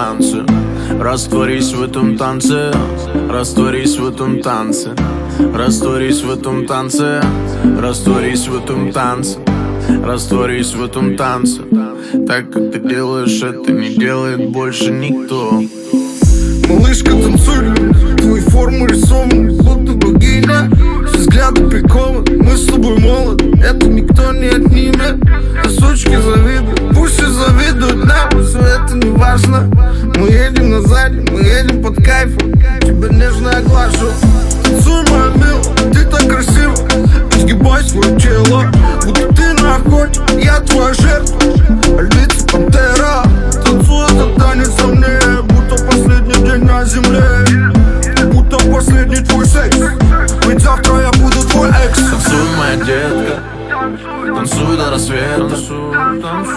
танце Растворись в этом танце Растворись в этом танце. Растворись в этом танце Растворись в этом танце. Растворись в этом танце. Так как ты делаешь это не делает больше никто. Малышка, танцуй, твои формы рисованы, будто богиня Все взгляды прикованы, мы с тобой молоды, это никто не отнимет. Сучки завидуют, пусть и завидуют нам, все это не важно. Мы едем на сзади, мы едем под кайфом, тебя нежно оглажу. Танцуй, моя милая, ты так красива, изгибай свое тело Будто ты на охоте, я твоя жертва, львица пантера. Танцуй этот танец со мне, будто последний день на земле. Будто последний твой секс. Ведь завтра я буду твой экс. Танцуй, моя детка Танцуй до рассвета.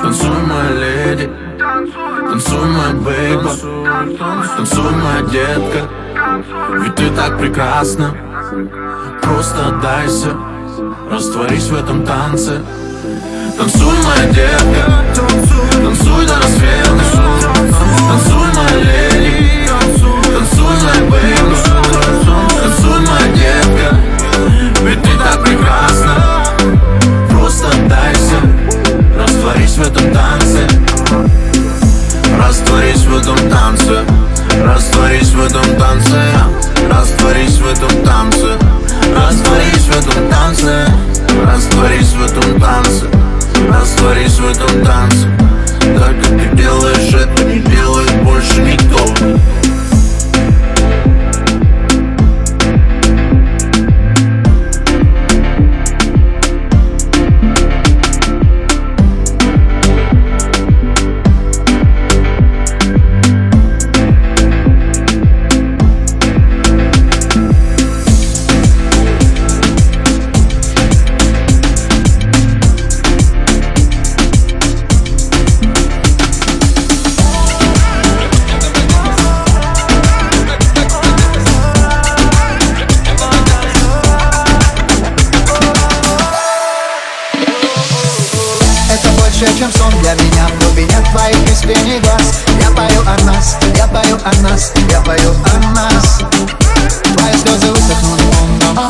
Танцуй, моя леди. Танцуй, моя бейба Танцуй, моя детка. Ведь ты так прекрасна. Просто отдайся. Растворись в этом танце. Танцуй, моя детка. Танцуй до рассвета. Танцуй, моя леди. Танцуй, моя бейба Растворись в этом танце. Растворись в этом танце. Растворись в этом танце. Растворись в этом танце. Растворись в этом танце. Так как ты делаешь это, не делает больше никто Больше, чем сон для меня. В глубине твоих искренних глаз. Я пою о нас, я пою о нас Я пою о нас. Твои слезы высохнули умно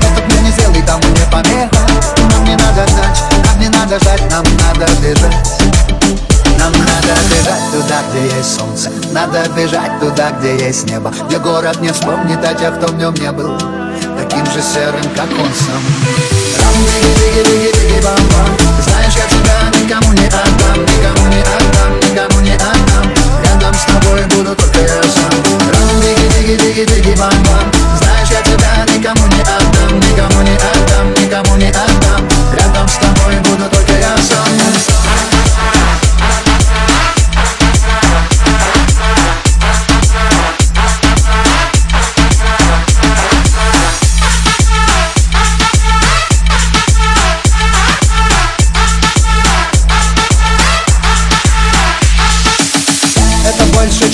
Этот мир не сделай тому не помеха. Нам не надо ждать, нам не надо ждать Нам надо бежать. Нам надо бежать туда, где есть солнце. Надо бежать туда, где есть небо. Где город не вспомнит о тех, кто в нем не был. Таким же серым, как он сам Никому не отдам, никому не отдам Рядом с тобой буду только я сам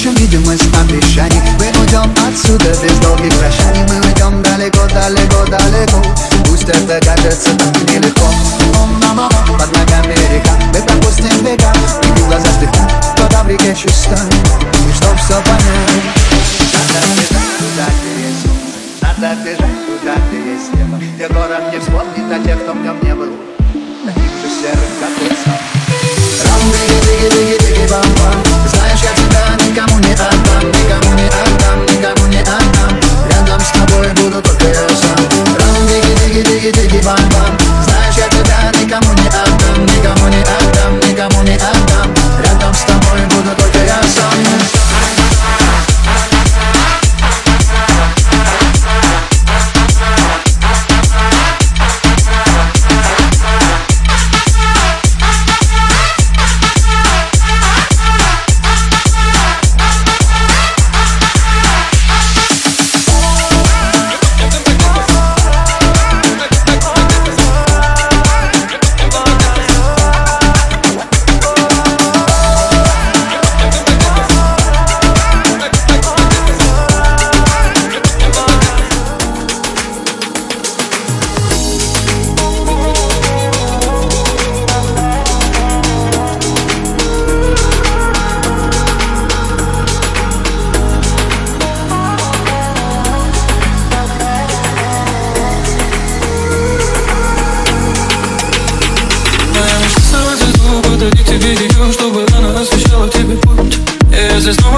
подпишем видимость обещаний. Мы уйдем отсюда без долгих прощаний. Мы уйдем далеко, далеко, далеко. Пусть это кажется так нелегко. Под ногами река Мы пропустим века. И в глаза вдыхаем Вода в реке чиста И чтоб все понять. Надо бежать туда, где есть Надо бежать туда, где есть небо. Где город не вспомнит о тех, кто в нем не был. Таким же серым, как он сам Рам, Рядом с тобой буду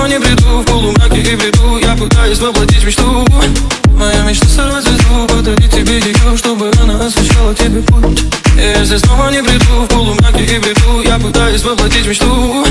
Снова не приду в полумраке и бреду, я пытаюсь воплотить мечту. Моя мечта сорвать звезду, подарить тебе ее, чтобы она освещала тебе путь. Если снова не приду в полумраке и бреду, я пытаюсь воплотить мечту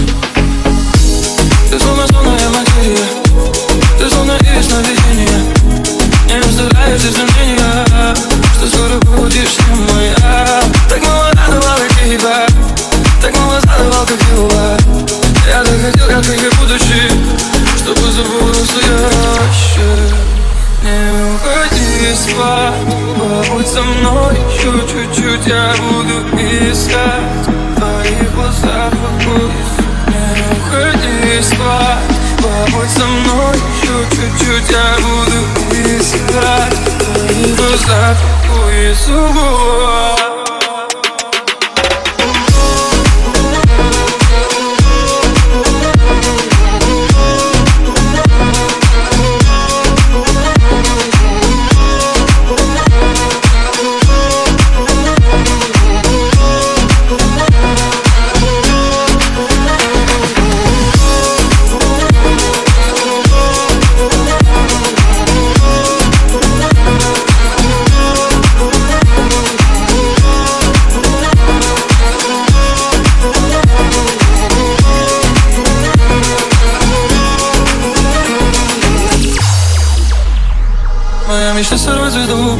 to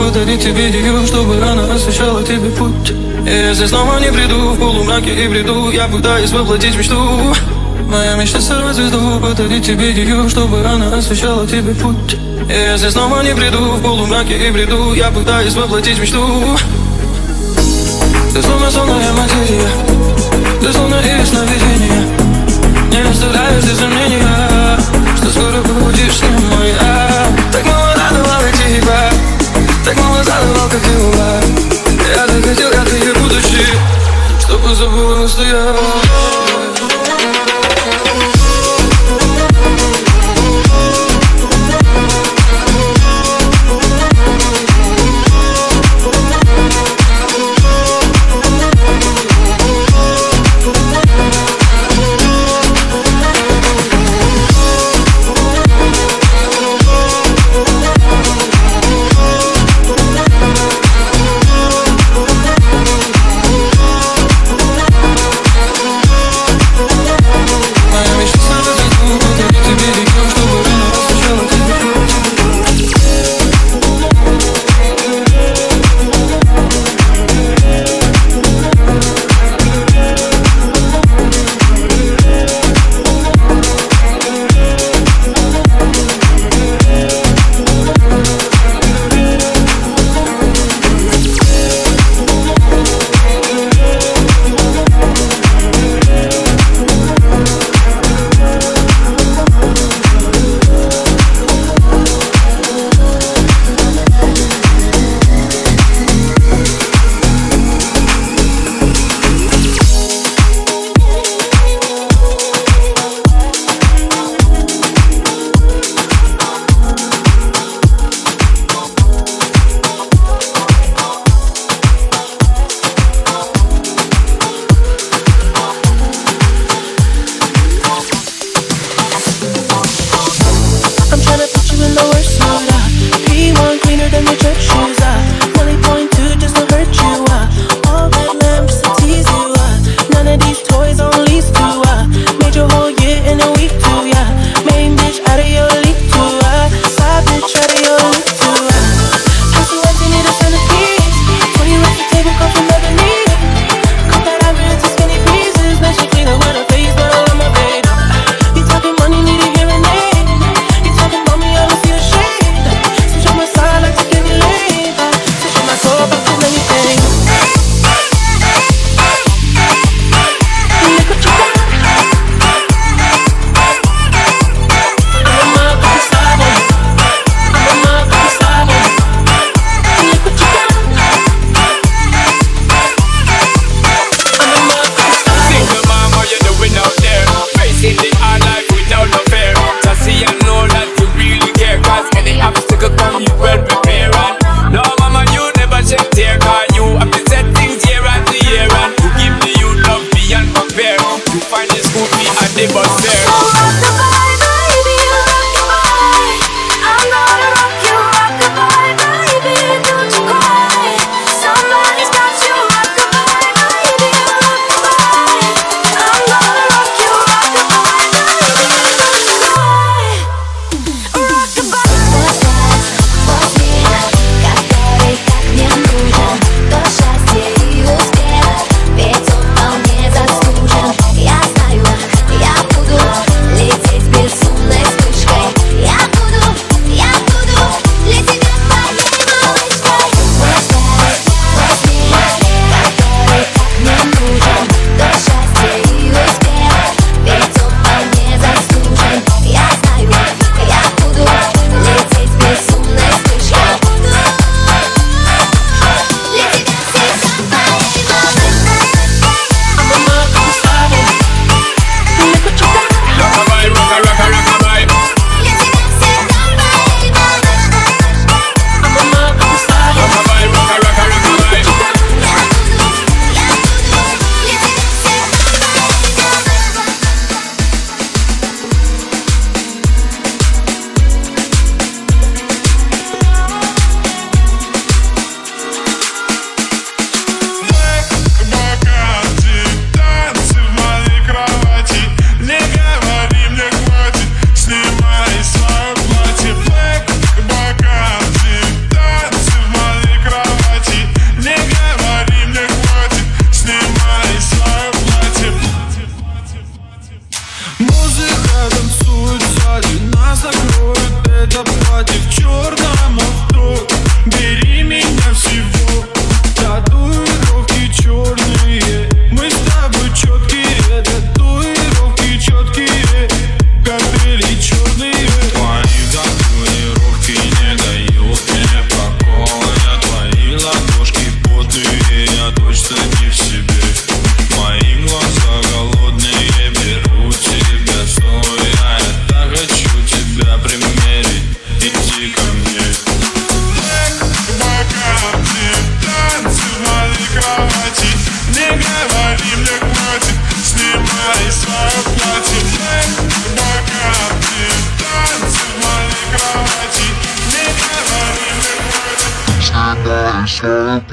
подарить тебе ее, чтобы она освещала тебе путь. И если снова не приду в полумраке и бреду, я пытаюсь воплотить мечту. Моя мечта сорвать звезду, подарить тебе ее, чтобы она освещала тебе путь. И если снова не приду в полумраке и бреду, я пытаюсь воплотить мечту. Ты словно сонная материя, ты словно из сновидения. Не оставляешь ты сомнения, что скоро будешь ним моя. Так мало радовала тебя, так мало задавал, как дела Я так хотел, как ты будучи, чтобы забыла настоящее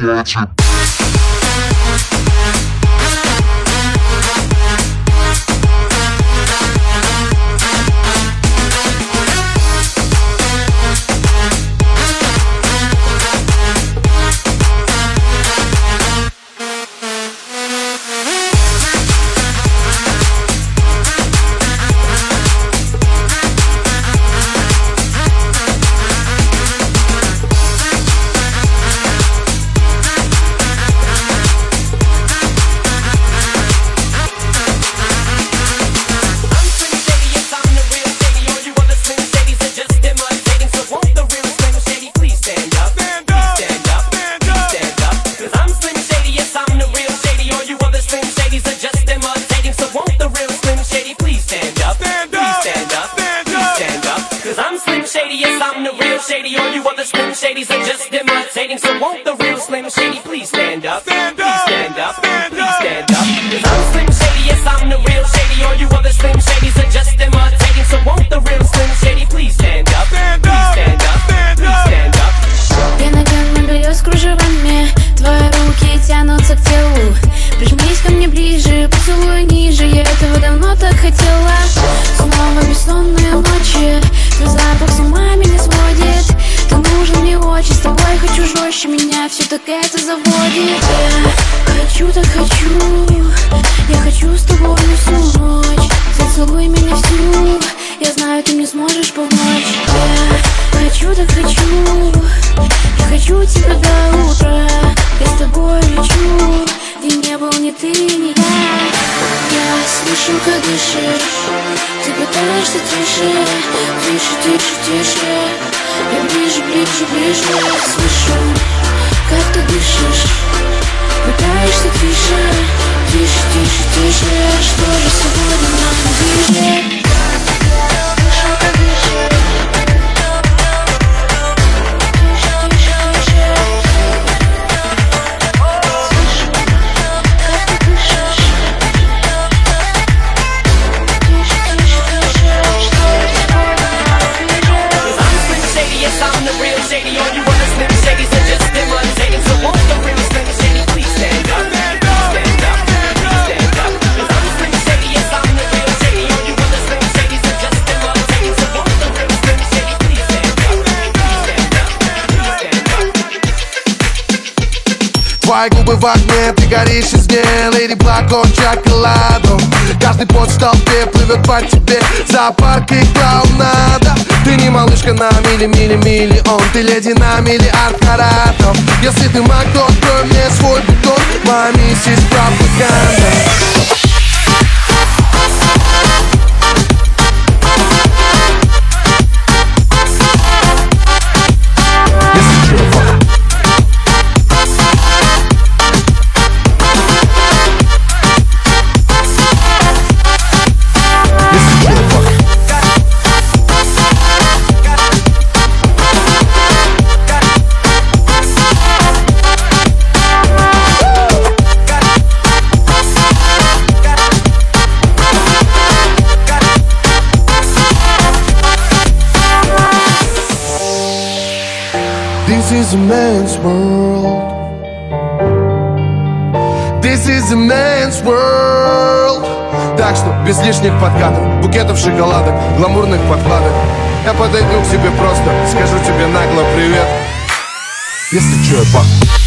want. Mercedes are just imitating. So won't the real Slim Shady please stand? сердце заводит. Я хочу, так хочу. Я хочу с тобой всю ночь. Зацелуй меня всю. Я знаю, ты мне сможешь помочь. Я хочу, так хочу. Я хочу тебя до утра. Я с тобой лечу. Где не был ни ты, ни я. Я слышу, как дышишь. Ты пытаешься тише. Тише, тише, тише. Я ближе, ближе, ближе. Слышу. Твои Каждый под в плывет по тебе. Зоопарк и клоунада Ты не малышка на мили-мили-миллион Ты леди на миллиард каратов Если ты маг, то открой мне свой бутон Моя миссис пропаганда is a man's world. This is a man's world. Так что без лишних подкатов, букетов шоколадок, гламурных подкладок Я подойду к тебе просто, скажу тебе нагло привет Если чё, я бах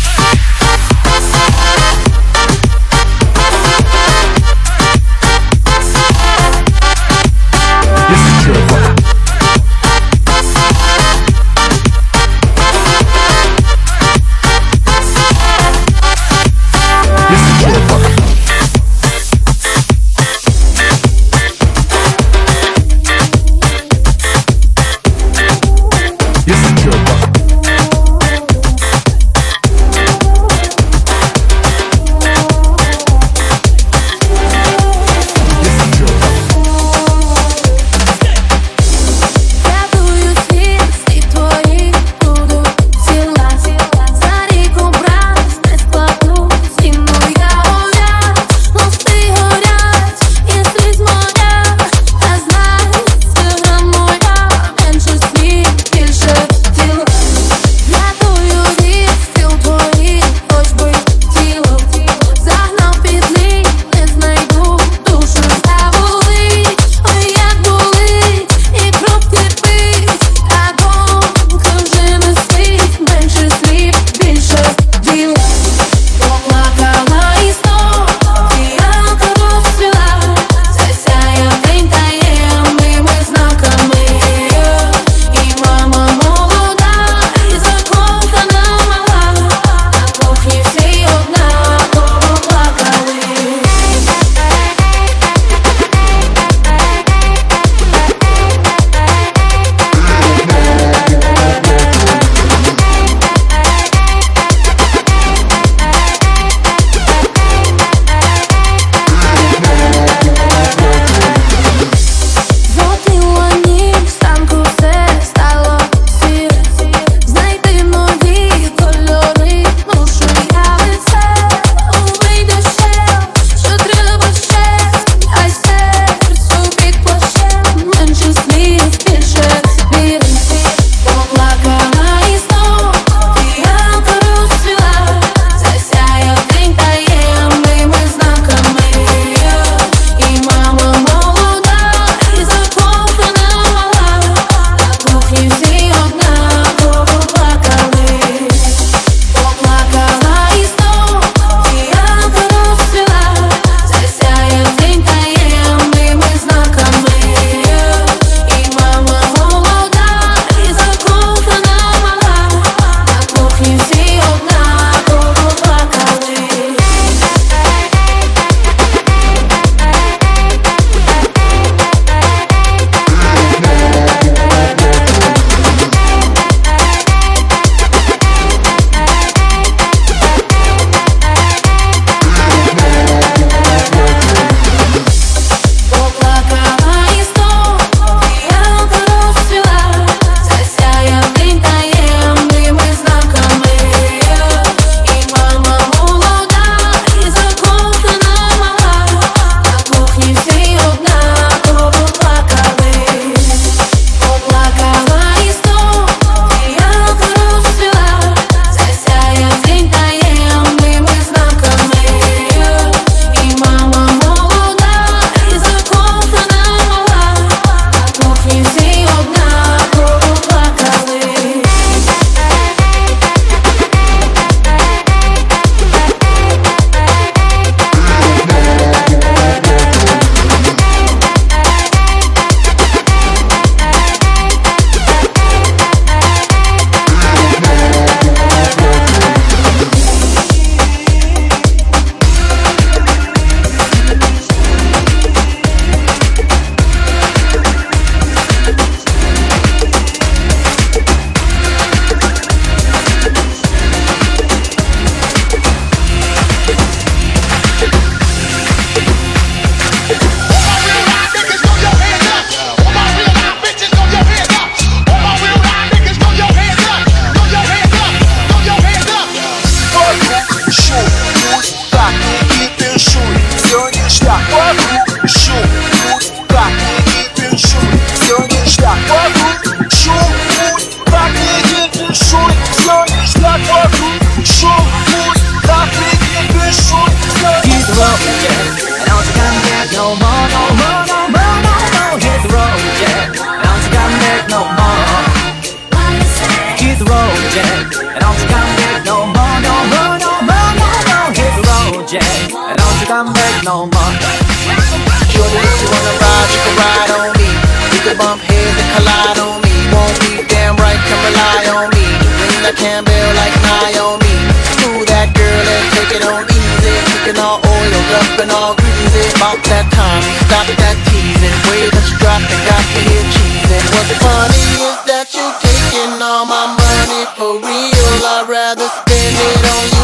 Campbell like Naomi. Screw that girl and take it on easy. Looking all oiled up and all greasy. About that time, stop that teasing. Way that you drop and got me here cheesing. What's funny is that you taking all my money for real. I'd rather spend it on you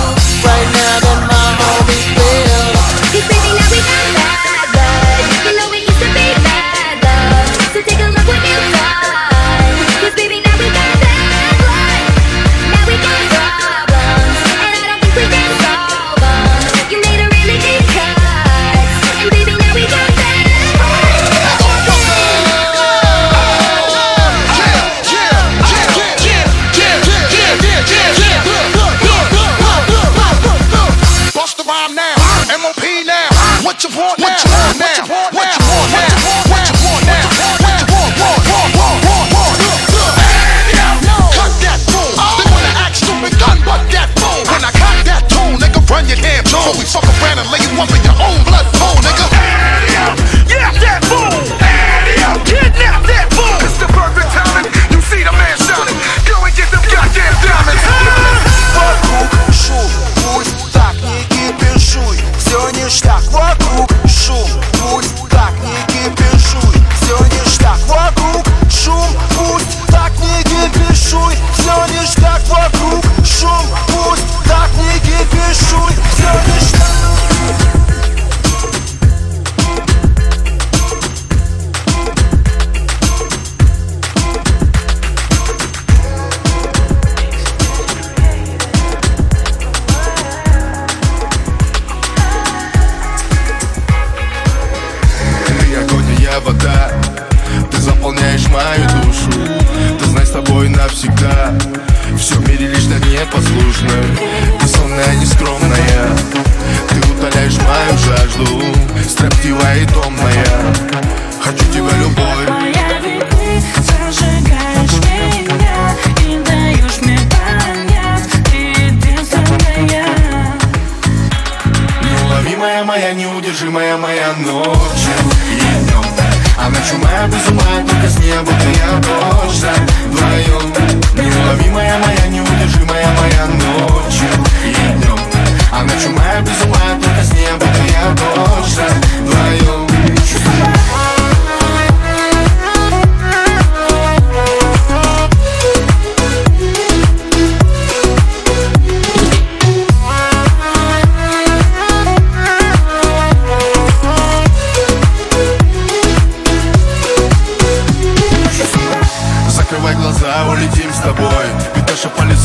fuck around and lay you up in your own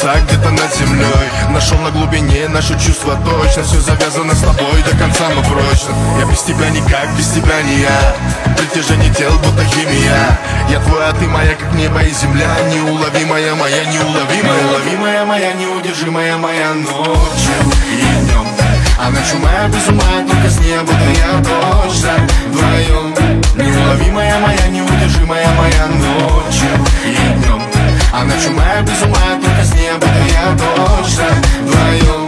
полиса где-то над землей. Нашел на глубине наши чувства точно. Все завязано с тобой, до конца мы прочно. Я без тебя никак, без тебя не я. Притяжение тел, будто химия. Я твой, а ты моя, как небо и земля. Неуловимая моя, неуловимая. Неуловимая моя, неудержимая моя ночью. И днем а ночью моя без ума, только с неба ты я точно. Вдвоем Неуловимая моя, неудержимая моя ночью. И А ночью моя без ума, только с неба я точно вдвоем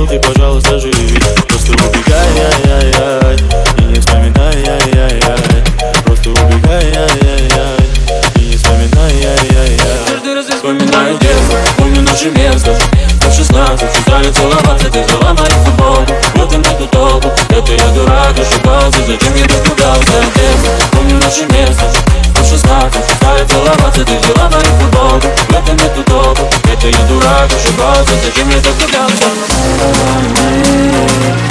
отпустил, ты, пожалуйста, живи. Просто убегай, ай-яй-яй. И не вспоминай, ай-яй-яй. Просто убегай, ай-яй-яй. И не вспоминай, ай-яй-яй. Каждый раз я вспоминаю детство. Помню наше место. В 16 стали целоваться Ты взяла мою футболку. Вот и нету толку. Это я дурак, ошибался Зачем я так пугался детства Помню наше место. В 16 стали целоваться Ты взяла мою футболку. Вот и нету толку Это я дурак, ошибался Зачем я так пугался Never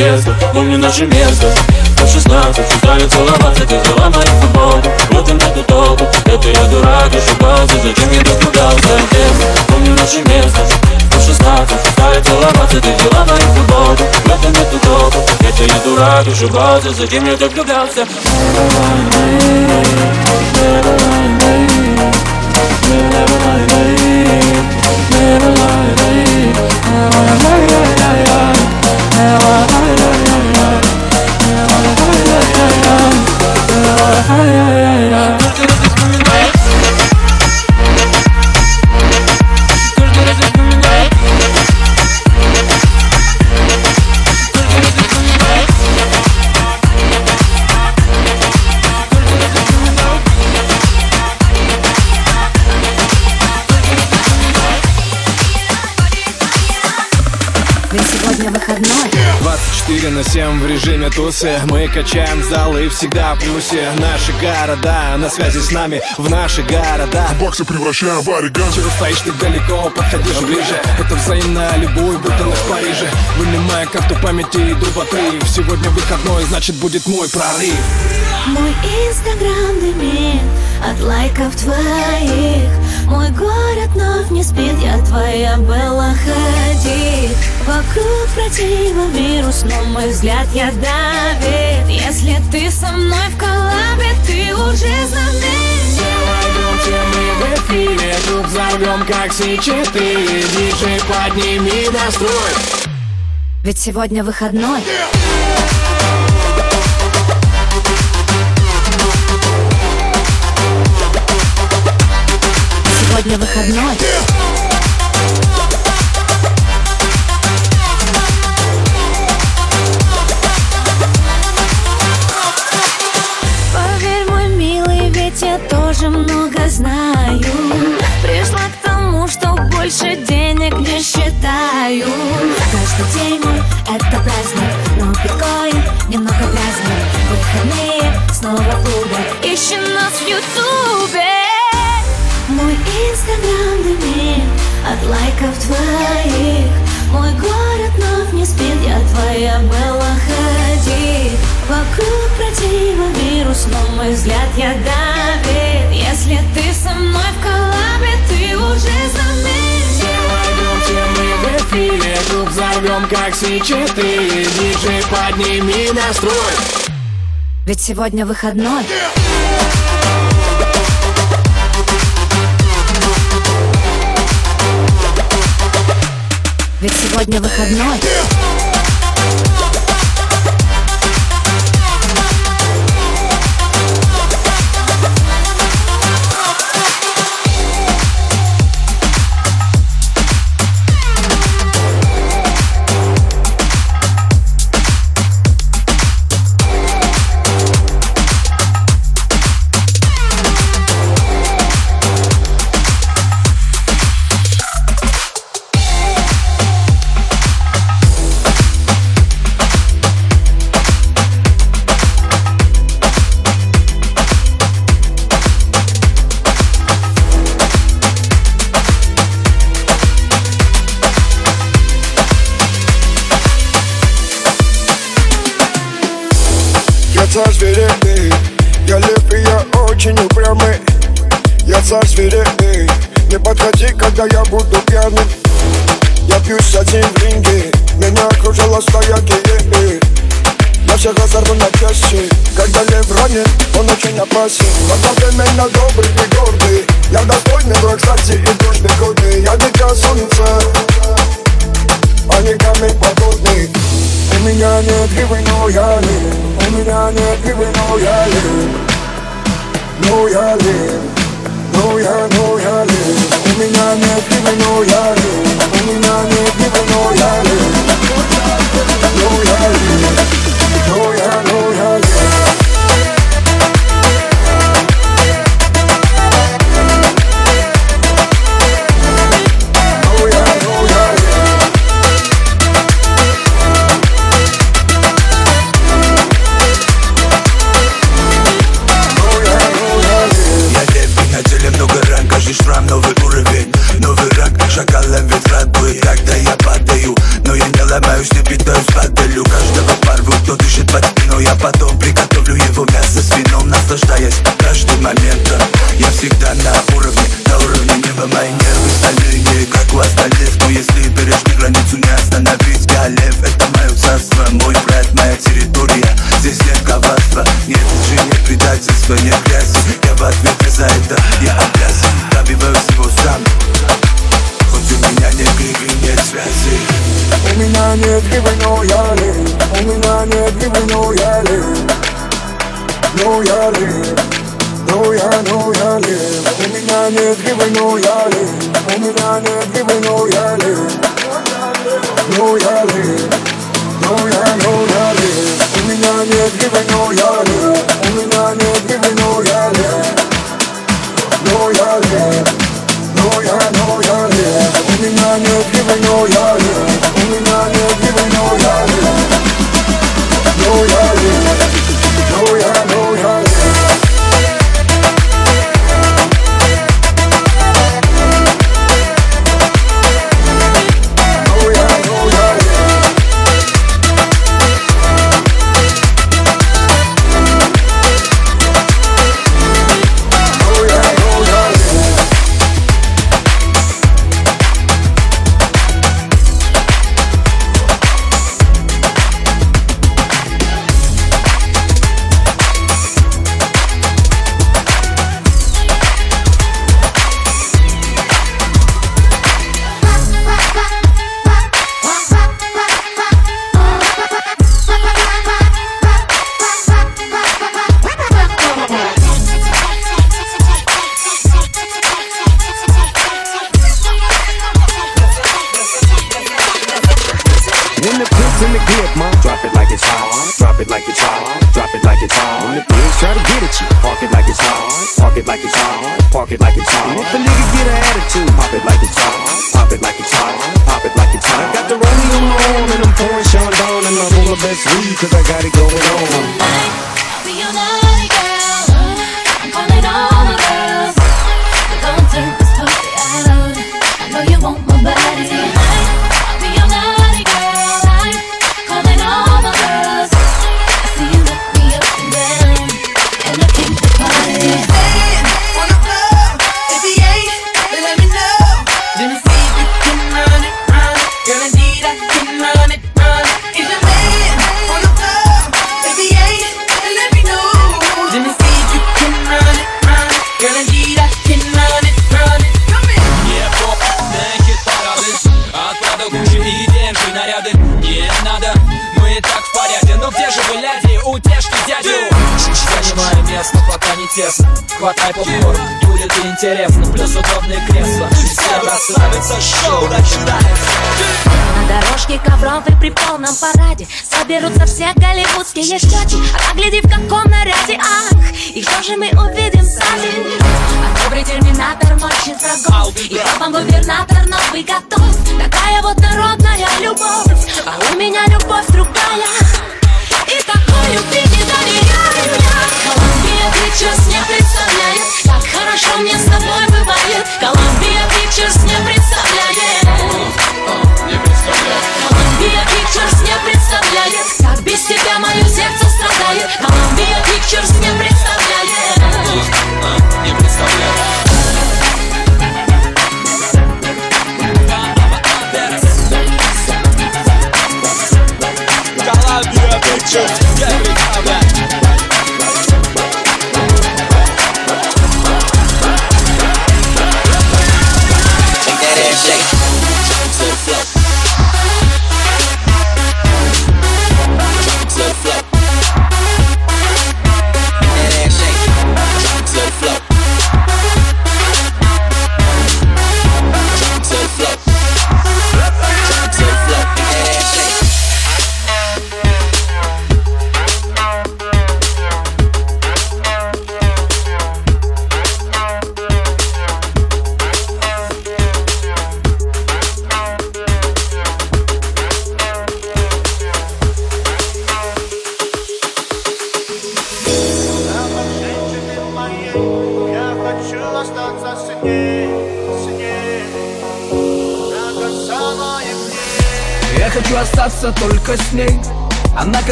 детства Помню наше место в 16 стали целоваться, ты взяла мою футболку В этом нету толку, это я дурак, ошибался Зачем я влюблялся в детство Помню наше место в 16 стали целоваться, ты взяла мою футболку В этом нету толку, это я дурак, ошибался Зачем я так влюблялся Ведь тусы Мы качаем залы всегда в плюсе. Наши города на связи с нами В наши города. Баксы превращаем в ориган Чего стоишь ты далеко, подходишь ближе. Это взаимная любовь, будто мы в Париже. Вынимая карту памяти, иду в отрыв Сегодня выходной, значит будет мой прорыв. Мой инстаграм дымит от лайков твоих. Мой город вновь не спит, я твоя была ходит Вокруг противовирус, но мой взгляд я давит. Если ты со мной в коллабе, ты уже знаменит Громче мы в эфире, тут взорвем как С4 Диджей, подними настрой. Ведь сегодня выходной. Сегодня выходной от лайков твоих. Мой город вновь не спит, я твоя была ходит Вокруг противовирус, но мой взгляд я давит. Если ты со мной в коллабе, ты уже знаменит Громче мы в эфире, тут взорвем как С4 Диджей, подними настрой Ведь сегодня выходной Ведь сегодня выходной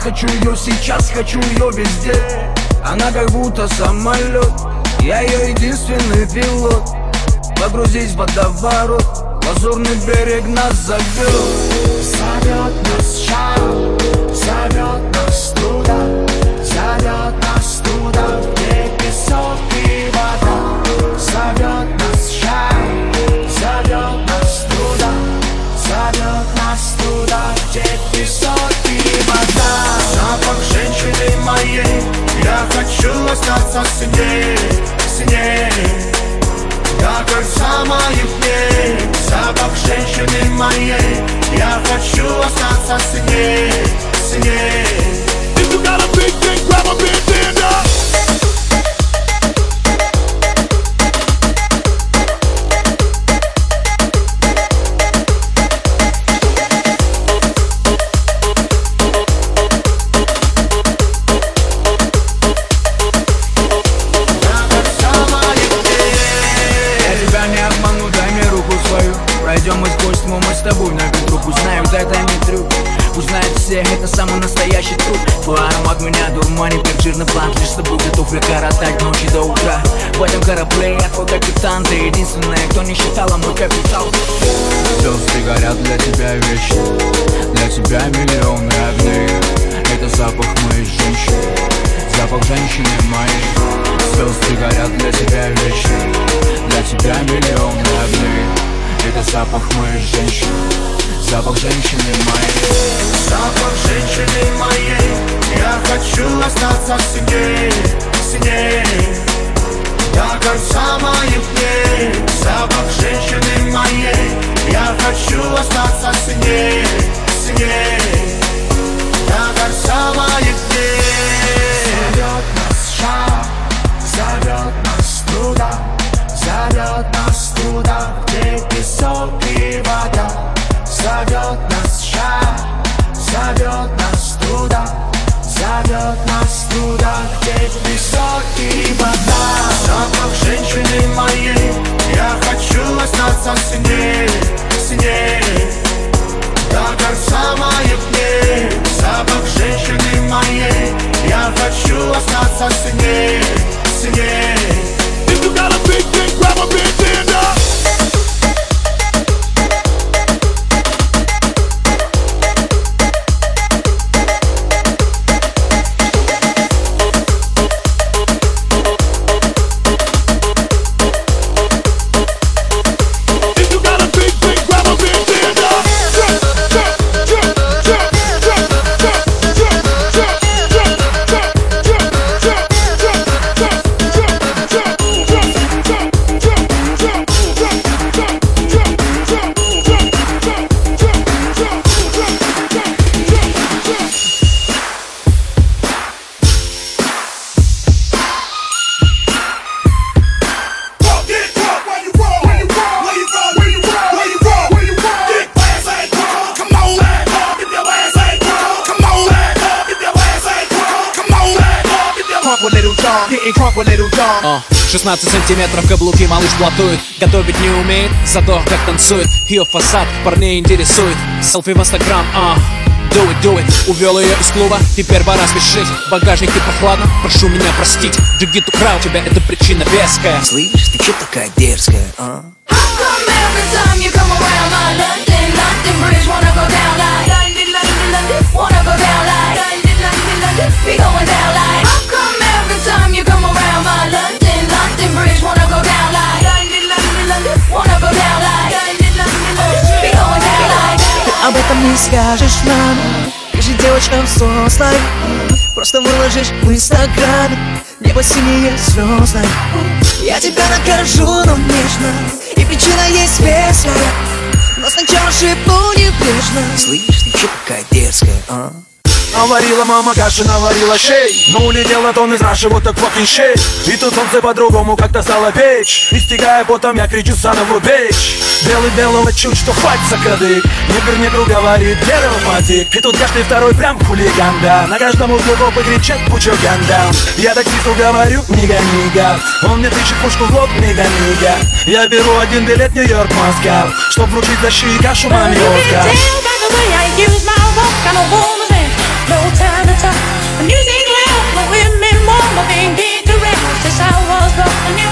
хочу ее сейчас, хочу ее везде. Она как будто самолет Я ее единственный пилот. Погрузись в водоворот. Лазурный берег нас зовет Зовет нас чао запах моей женщины Запах женщины моей. Запах женщины моей Я хочу остаться сильнее, сильнее Я как самая дней. Запах женщины моей Я хочу остаться сильнее, сильнее Я как самая дней. Зовет нас шаг, зовет нас туда Зовет нас туда, где песок и вода Зовет нас шаг, зовет нас туда Зовет нас туда, где песок и вода Запах женщины моей Я хочу остаться сильнее, сильнее Я как самая дней Запах женщины моей Я хочу остаться сильнее, сильнее If you got a big thing, grab a big up. 16 сантиметров каблуки малыш блатует Готовить не умеет, зато как танцует. Ее фасад парней интересует. Селфи в инстаграм, а Do it, do it. Увел ее из клуба, теперь пора спешить. В багажнике прохладно, прошу меня простить. Джигит украл тебя, это причина веская. Слышь, ты чё такая дерзкая, а? Every time you come об этом не скажешь нам. Ты же девочка взрослая Просто выложишь в инстаграме Небо синее звездное Я тебя накажу, но нежно. И причина есть веская. Но сначала шепну небрежно Слышь, ты чё такая дерзкая, а? Наварила мама каши, наварила щей Ну улетела тон из нашего вот так fucking shit. И тут солнце по-другому как-то стало печь. Истекая потом, я кричу заново бечь Белый белого чуть, что хватит за кадык Негр негру говорит, где романтик И тут каждый второй прям хулиган, да. На каждом углу копы кричат, пучок гандам Я таксисту говорю, нига нига Он мне тычет пушку в лоб, нига нига Я беру один билет Нью-Йорк, Москва Чтоб вручить за щи кашу маме Оскар Tell by the way I use my walk, I'm a woman's man. no time to talk. Music loud, but women warm, I can't get around since I was born.